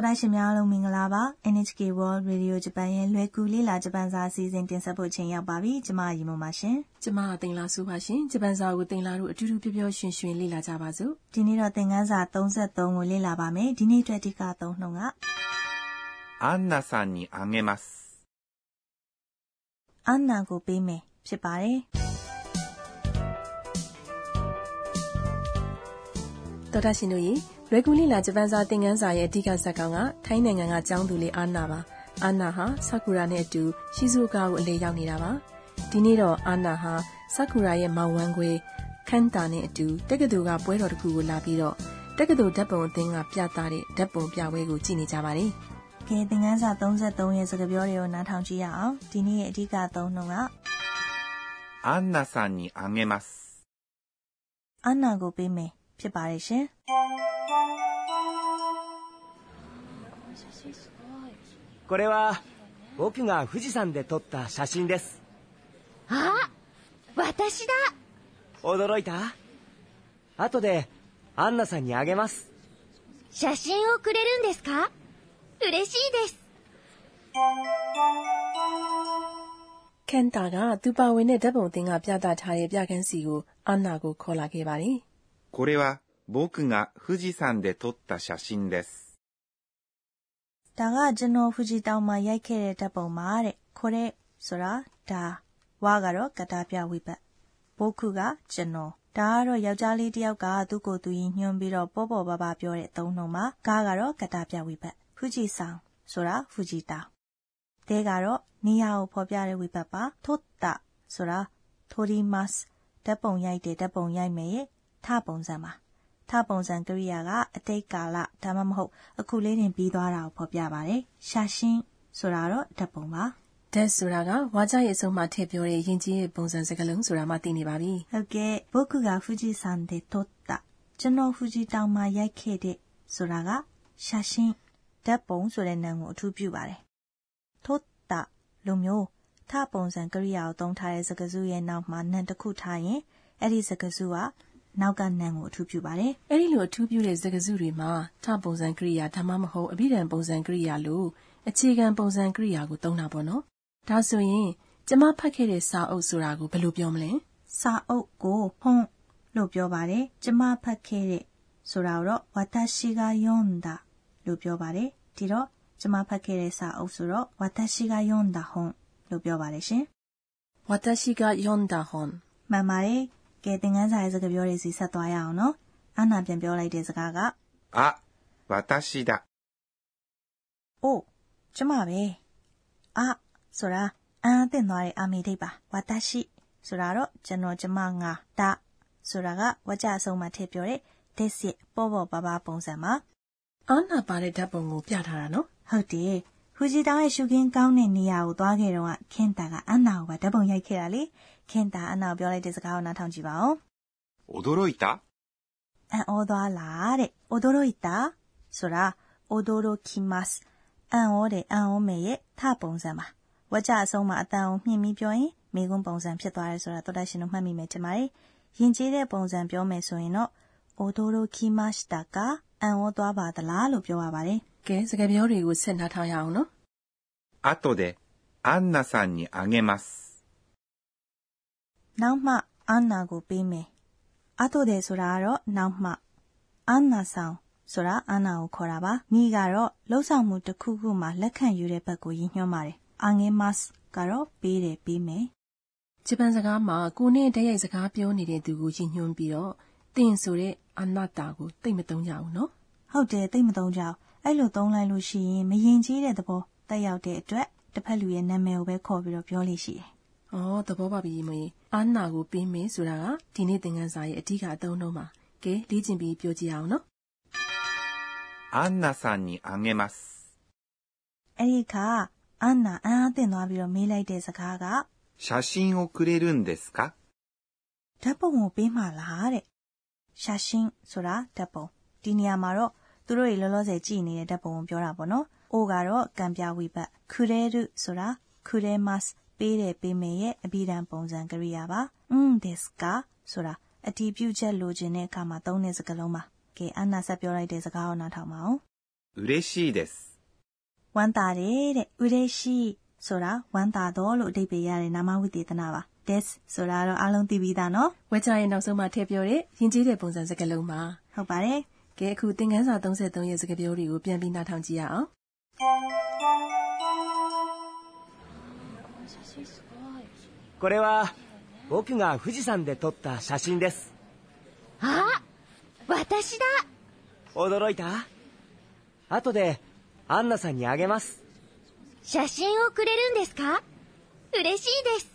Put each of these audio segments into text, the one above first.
တော်တာရှင်များအားလုံးမင်္ဂလာပါ NHK World Radio Japan ရဲ့လွယ်ကူလေးလာဂျပန်စာအစီအစဉ်တင်ဆက်ဖို့ချိန်ရောက်ပါပြီကျမရီမပါရှင်ကျမတင်လာဆိုပါရှင်ဂျပန်စာကိုတင်လာတို့အတူတူပြောပြောရွှင်ရွှင်လေ့လာကြပါစို့ဒီနေ့တော့သင်ခန်းစာ33ကိုလေ့လာပါမယ်ဒီနေ့အတွက်အဓိကသုံးနှုန်းကアンナさんにあげますアンナကိုပေးမယ်ဖြစ်ပါတယ်တော်တာရှင်တို့ရေ လွယ်ကူလေးလာဂျပန်စာသင်ခန်းစာရဲ့အဓိကဇာတ်ကောင်ကထိုင်းနိုင်ငံကကျောင်းသူလေးအာနာပါအာနာဟာဆာကူရာနဲ့အတူရှီဇူကာကိုအလေရောက်နေတာပါဒီနေ့တော့အာနာဟာဆာကူရာရဲ့မောင်ဝမ်းခွေခန်တာနဲ့အတူတက္ကသိုလ်ကပွဲတော်တစ်ခုကိုလာပြီးတော့တက္ကသိုလ်ဓာတ်ပုံအသင်းကပြသတဲ့ဓာတ်ပုံပြပွဲကိုကြည့်နေကြပါတယ်ကဲသင်ခန်းစာ33ရဲ့စကားပြောတွေကိုနားထောင်ကြည့်ရအောင်ဒီနေ့ရဲ့အဓိကသုံးနှုန်းကアンナさんにあげますアンナကိုပေးမယ်ဖြစ်ပါတယ်ရှင် これは僕が富士山で撮った写真ですあ私だ驚いた後でアンナさんにあげます写真をくれるんですか嬉しいですケンタがသူပါဝင်တဲ့ဓာတ်ပုံသင်ကပြသထားတဲ့ပြကန်းစီကိုအန်နာကိုခေါ်လာခဲ့ပါတယ်これは僕が富士山で撮った写真です ဒါကကျွန်တော်ဖူဂျီတောင်မှာရိုက်ခဲ့တဲ့ဓာတ်ပုံပါတဲ့ခိုရဲဆိုတာဒါဝါကတော့ကတာပြဝိပတ်ဘိုခုကကျွန်တော်ဒါကတော့ယောက်ျားလေးတယောက်ကသူ့ကိုယ်သူရင်ညွှန်းပြီးတော့ပေါ်ပေါ်ပါပါပြောတဲ့အသုံးနှုန်းမှာကားကတော့ကတာပြဝိပတ်ဖူဂျီဆောင်ဆိုတာဖူဂျီတောင်တဲကတော့နေရာကိုဖော်ပြတဲ့ဝိပတ်ပါထို့တာဆိုတာထိုရီမတ်ဓာတ်ပုံရိုက်တဲ့ဓာတ်ပုံရိုက်မယ်ရဲ့ထပုံစံပါ ထပုံစံကရိယာကအတိတ်ကာလဒါမှမဟုတ်အခုလေးတင်ပြီးသွားတာကိုဖော်ပြပါတယ်။ရှာရှင်းဆိုတာတော့ဓာတ်ပုံပါ။ဓာတ်ဆိုတာကဝါကြရဲ့အဆုံးမှထည့်ပြောတဲ့ယဉ်ကျေးပုံစံစကားလုံးဆိုတာမှသိနေပါပြီ။ဟုတ်ကဲ့။僕が富士山で撮ったကျွန်တော်富士တောင်မှာရိုက်ခဲ့တဲ့ဆိုတာကရှာရှင်းဓာတ်ပုံဆိုတဲ့နာမ်ကိုအထူးပြုပါတယ်။撮ったလိုမျိုးထပုံစံကရိယာကိုသုံးထားတဲ့စကားစုရဲ့နောက်မှာနာမ်တစ်ခုထားရင်အဲ့ဒီစကားစုက နောက်ကနံကိုအထူးပြုပါတယ်။အဲဒီလိုအထူးပြုတဲ့စကားစုတွေမှာထပုံစံကရိယာဒါမှမဟုတ်အဘိဓမ္မာပုံစံကရိယာလို့အခြေခံပုံစံကရိယာကိုသုံးတာပေါ့နော်။ဒါဆိုရင်ကျမဖတ်ခဲ့တဲ့စာအုပ်ဆိုတာကိုဘယ်လိုပြောမလဲ။စာအုပ်ကိုဖုံးလို့ပြောပါတယ်။ကျမဖတ်ခဲ့တဲ့ဆိုတာတော့ဝတာရှိကယွန်ဒါလို့ပြောပါတယ်။ဒီတော့ကျမဖတ်ခဲ့တဲ့စာအုပ်ဆိုတော့ဝတာရှိကယွန်ဒါဟွန်လို့ပြောပါတယ်ရှင်။ဝတာရှိကယွန်ဒါဟွန်မှန်ပါတယ်။ ကဲသင်ခန်းစာရဲ့စကားပြောတွေစီဆက်သွားရအောင်နော်အနာပြန်ပြောလိုက်တဲ့စကားကあ私だအိုးကျမပဲあဆိုတာအန်အသင့်သွားတဲ့အာမေဒိတ်ပါဝါတရှိဆိုတာတော့ကျွန်တော်ကျမငါဒါဆိုတာကဝကြအဆုံးမှထည့်ပြောတဲ့ this ရဲ့ပေါ်ပေါ်ပါပါပုံစံပါအာနာပါတဲ့ဓာတ်ပုံကိုပြထားတာနော်ဟုတ်တယ် ဖူဂျီတောင်ရဲ့ရှုခင်းကောင်းတဲ့နေရာကိုသွားခဲ့တော့ခင်တာကအန်နာကိုပါဓာတ်ပုံရိုက်ခဲ့တာလေခင်တာအနောက်ပြောလိုက်တဲ့စကားကိုနားထောင်ကြည့်ပါဦး驚いたအံ့ဩသွားလားတဲ့驚いたဆိုတာ驚きますအံ့ဩတယ်အံ့ဩမယ်ရဲ့ထပုံစံပါဝကြအဆုံးမှာအတန်ကိုမြင့်ပြီးပြောရင်မိကုန်းပုံစံဖြစ်သွားတယ်ဆိုတာတော်တရှင်တို့မှတ်မိမယ်ထင်ပါတယ်ယဉ်ကျေးတဲ့ပုံစံပြောမယ်ဆိုရင်တော့驚きましたかအံ့ဩသွားပါသလားလို့ပြောရပါတယ် ကဲစကားပြောတွေကိုဆက်နှားထားရအောင်နော်後でアンナさんにあげますနောက်မှအန်နာကိုပေးမယ်။အတိုတယ်ဆိုတာကတော့နောက်မှအန်နာဆောင်ဆိုတာအန်နာကိုခေါ်တာပါ။နီကတော့လှုပ်ဆောင်မှုတစ်ခုခုမှာလက်ခံယူတဲ့ဘက်ကိုရည်ညွှန်းပါတယ်။အငင်းမတ်ကတော့ပေးတယ်ပေးမယ်။ဂျပန်စကားမှာကိုနဲ့တရိုက်စကားပြောနေတဲ့သူကိုရည်ညွှန်းပြီးတော့တင်ဆိုတဲ့အနတ္တာကိုသိမသုံးကြဘူးနော်။ဟုတ်တယ်သိမသုံးကြဘူး။ အဲ့လိုသုံးလိုက်လို့ရှိရင်မရင်ကြီးတဲ့သဘောတက်ရောက်တဲ့အတွက်တစ်ဖက်လူရဲ့နာမည်ကိုပဲခေါ်ပြီးတော့ပြောလို့ရှိတယ်။အော်သဘောပါပြီမင်း။အာနာကိုပေးမယ်ဆိုတာကဒီနေ့သင်ခန်းစာရဲ့အဓိကအသုံးတော့မှာ။ကဲလေ့ကျင့်ပြီးပြောကြည့်အောင်နော်။アンナさんにあげます။အဲ့ဒီခါအန်နာအန်အသင့်သွားပြီးတော့မေးလိုက်တဲ့စကားက写真をくれるんですかဓာတ်ပုံကိုပေးမှလားတဲ့။写真ဆိုတာဓာတ်ပုံဒီနေရာမှာတော့ သူတို့တွေလောလောဆယ်ကြည့်နေတဲ့ဓာတ်ပုံကိုပြောတာပေါ့နော်။အိုကတော့ကံပြဝိပတ်ခူရဲရုဆိုတာခူရဲမတ်ပေးတယ်ပေးမယ်ရဲ့အပြီးတန်ပုံစံကရိယာပါ။ um this ကဆိုတာအတီးပြုချက်လိုချင်တဲ့အခါမှာသုံးတဲ့စကားလုံးပါ။ကဲအနာဆက်ပြောလိုက်တဲ့စကားကိုနားထောင်ပါအောင် 嬉しいです。 ဝမ်းသာတယ်တဲ့ဥရေရှိဆိုတာဝမ်းသာတော်လို့အဓိပ္ပာယ်ရတဲ့နာမဝိသေသနာပါ this ဆိုတာတော့အားလုံးသိပြီးသားနော် ဝက်ကြရဲ့နောက်ဆုံးမှထည့်ပြောတဲ့ယဉ်ကျေးတဲ့ပုံစံစကားလုံးပါ ဟုတ်ပါတယ် ကဲအခုသင်ခန်းစာ33ရဲ့စကားပြောတွေကိုပြန်ပြီးနားထောင်ကြည့်ရအောင် これは僕が富士山で撮った写真ですあ私だ驚いた後でアンナさんにあげます写真をくれるんですか嬉しいです。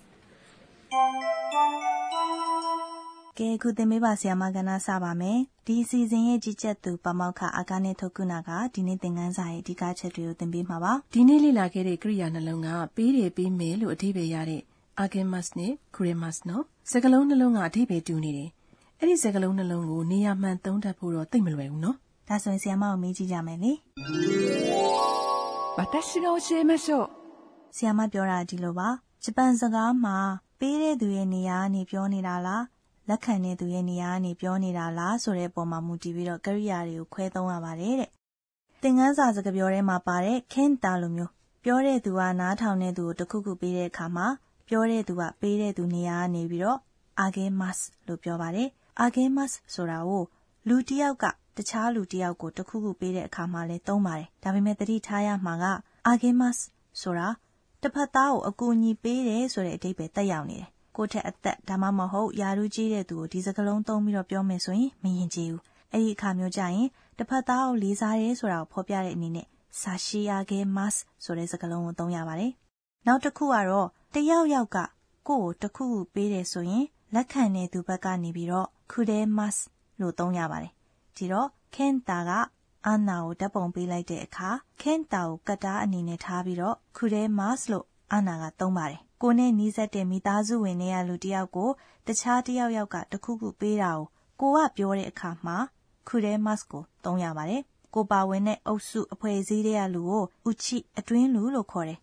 ကဲအခုသင်ပေးပါဆရာမကနာစပါမယ်ဒီအစီအစဉ်ရဲ့ကြီးကြပ်သူပမောက္ခအာကာနေထုတ်ကုနာကဒီနေ့သင်ခန်းစာရဲ့အဓိကချက်တွေကိုသင်ပေးမှာပါ ဒီနေ့လေ့လာခဲ့တဲ့ကရိယာနှလုံးကပေးတယ်ပေးမယ်လို့အဓိပ္ပာယ်ရတဲ့ agemas နဲ့ cremas နော်စကားလုံးနှလုံးကအဓိပ္ပာယ်တူနေတယ်အဲ့ဒီစကားလုံးနှလုံးကိုနေရာမှန်သုံးတတ်ဖို့တော့သိပ်မလွယ်ဘူးနော် ဒါဆိုရင်ဆရာမကိုမေးကြည့်ကြမယ်လေ 私が教えましょう。 ဆရာမပြောတာဒီလိုပါဂျပန်စကားမှာပေးတဲ့သူရဲ့နေရာကနေပြောနေတာလား လက်ခံတဲ့သူရဲ့နေရာကနေပြောနေတာလားဆိုတဲ့ပုံမှာမူတည်ပြီးတော့ကရိယာတွေကိုခွဲသုံးရပါတယ်တဲ့သင်ခန်းစာစကားပြောထဲမှာပါတဲ့ခင်တာလိုမျိုးပြောတဲ့သူကနားထောင်တဲ့သူကိုတစ်ခုခုပေးတဲ့အခါမှာပြောတဲ့သူကပေးတဲ့သူနေရာကနေပြီးတော့ agemas လို့ပြောပါတယ် agemas ဆိုတာကိုလူတစ်ယောက်ကတခြားလူတစ်ယောက်ကိုတစ်ခုခုပေးတဲ့အခါမှာလည်းသုံးပါတယ်ဒါပေမဲ့သတိထားရမှာက agemas ဆိုတာတစ်ဖက်သားကိုအကူအညီပေးတယ်ဆိုတဲ့အဓိပ္ပာယ်တက်ရောက်နေတယ် ကိုယ့်ထက်အသက်ဒါမှမဟုတ်ယာရုကြီးတဲ့သူကိုဒီစကားလုံးသုံးပြီးတော့ပြောမယ်ဆိုရင်မယဉ်ကျေးဘူးအဲ့ဒီအခါမျိုးကြရင်တစ်ဖက်သားကိုလေးစားရဲဆိုတာကိုဖော်ပြတဲ့အနေနဲ့ sashiagemas ဆိုတဲ့စကားလုံးကိုသုံးရပါတယ်နောက်တစ်ခုကတော့တယောက်ယောက်ကကိုယ့်ကိုတစ်ခုခုပေးတယ်ဆိုရင်လက်ခံတဲ့သူဘက်ကနေပြီးတော့ kudemas လို့သုံးရပါတယ်ဒီတော့ခင်တာကအာနာကိုဓာတ်ပုံပေးလိုက်တဲ့အခါခင်တာကိုကတ်တားအနေနဲ့ထားပြီးတော့ kudemas လို့အာနာကသုံးပါတယ် ကိုနဲ့နီးစပ်တဲ့မိသားစုဝင်တွေကလူတစ်ယောက်ကိုတခြားတစ်ယောက်ယောက်ကတစ်ခုခုပေးတာကိုကိုကပြောတဲ့အခါမှာ kudemas ကိုသုံးရပါတယ်ကိုပါဝင်တဲ့အုပ်စုအဖွဲ့အစည်းတွေကလူကို uchi အတွင်းလူလို့ခေါ်တယ်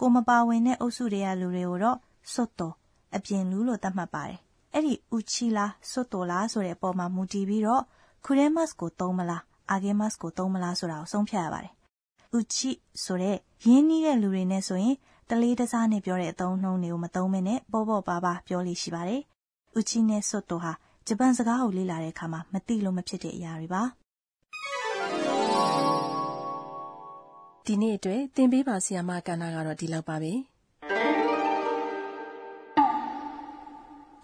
ကိုမပါဝင်တဲ့အုပ်စုတွေကလူတွေကိုတော့ sotto အပြင်လူလို့သတ်မှတ်ပါတယ်အဲ့ဒီ uchi လား sotto လားဆိုတဲ့အပေါ်မှာမူတည်ပြီးတော့ kudemas ကိုသုံးမလား agemas ကိုသုံးမလားဆိုတာကိုဆုံးဖြတ်ရပါတယ် uchi ဆိုတဲ့ရင်းနှီးတဲ့လူတွေနဲ့ဆိုရင် တလေးတစားနဲ့ပြောတဲ့အသုံးနှုန်းတွေကိုမသုံးမနဲ့ပေါ့ပေါ့ပါပါပြောလို့ရှိပါတယ် uchi နဲ့ sotto ဟာဂျပန်စကားကိုလေ့လာတဲ့အခါမှာမသိလို့မဖြစ်တဲ့အရာတွေပါ ဒီနေ့အတွက်သင်ပေးပါဆီယာမကန္နာကတော့ဒီလောက်ပါပဲ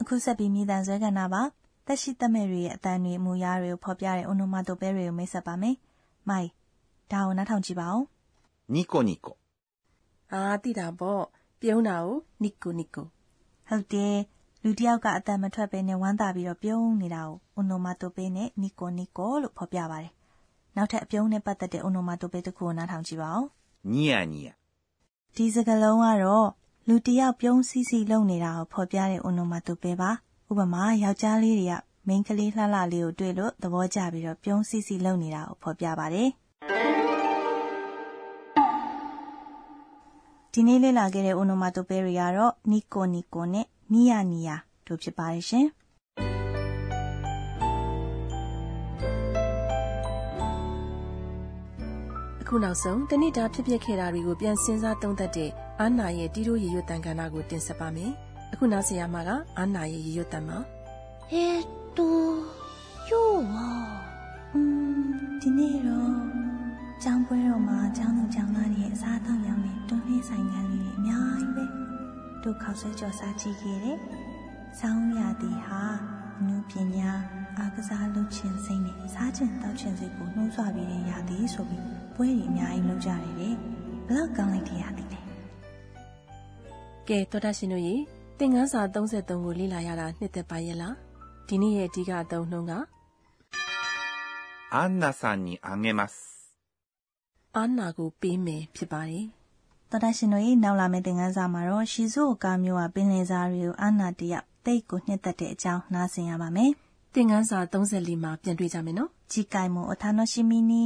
အခုဆက်ပြီးမိသားဆွဲကဏ္ဍပါတက်ရှိတက်မဲ့တွေရဲ့အတန်တွေအမူအရာတွေကိုဖော်ပြတဲ့ onomatope တွေကိုမိတ်ဆက်ပါမယ်မိုင်ဒါကိုနားထောင်ကြည့်ပါဦး ニコニコ。 အာတိတာပေါ့ပြုံးတာကိုနီကိုနီကိုဟုတ်တယ်လူတယောက်ကအတန်မထွက်ပဲနဲ့ဝမ်းသာပြီးတော့ပြုံးနေတာကိုအွန်နိုမာတိုပေနဲ့နီကိုနီကိုလို့ဖော်ပြပါတယ်နောက်ထပ်အပြုံးနဲ့ပတ်သက်တဲ့အွန်နိုမာတိုပေတစ်ခုကိုနားထောင်ကြည့်ပါဦးညီယာညီယာဒီစကားလုံးကတော့လူတယောက်ပြုံးစီစီလုပ်နေတာကိုဖော်ပြတဲ့အွန်နိုမာတိုပေပါဥပမာယောက်ျားလေးတွေကမိန်းကလေးလှလှလေးကိုတွေ့လို့သဘောကျပြီးတော့ပြုံးစီစီလုပ်နေတာကိုဖော်ပြပါတယ် ဒီနေ့လေ့လာခဲ့တဲ့ onomatope တွေကတော့ nico nico နဲ့ niya niya တို့ဖြစ်ပါတယ်ရှင် အခုနောက်ဆုံးတနေ့တာဖြစ်ပျက်ခဲ့တာတွေကိုပြန်စဉ်းစားသုံးသပ်တဲ့အာနာရဲ့တီတို့ရေရွတ်တန်ကဏ္ဍကိုတင်ဆက်ပါမယ်အခုနောက်ဆရာမကအာနာရဲ့ရေရွတ်တန်မှာ えーっと、今日は、 อืมဒီနေ့တော့ကျောင်းပွဲ တဲ့တွန်းလှဆိုင်ကလေးတွေအများကြီးပဲတို့ခောက်ဆွဲကြော်စားကြည့်ခဲ့တယ်။ဆောင်းရာသီဟာအနုပညာအားကစားလုပ်ချင်စိတ်နဲ့စားချင်တောက်ချင်စိတ်ကိုနှိုးဆွပြီးတဲ့ရာသီဆိုပြီးပွဲတွေအများကြီးလုပ်ကြတယ်လေ။ဘလောက်ကောင်းလိုက်တဲ့ရာသီလဲ ကဲတော်တာရှင်တို့ရေသင်ခန်းစာ33ကိုလေ့လာရတာနှစ်သက်ပါရဲ့လားဒီနေ့ရဲ့အဓိကအသုံးနှုန်းက アンナさんにあげます。 အာနာကိုပေးမယ်ဖြစ်ပါတယ် ။ တော်တာရှင်တို့ရဲ့နောက်လာမယ့်သင်ခန်းစာမှာတော့ရှီဇိုကာမျိုးကပင်လယ်စာတွေကိုအာနာတယောက်တိတ်ကိုနှစ်သက်တဲ့အကြောင်းနားဆင်ရပါမယ်။သင်ခန်းစာ34မှာပြန်တွေ့ကြမယ်နော်။ကြီးကိုင်မအထာနောရှိမီနီ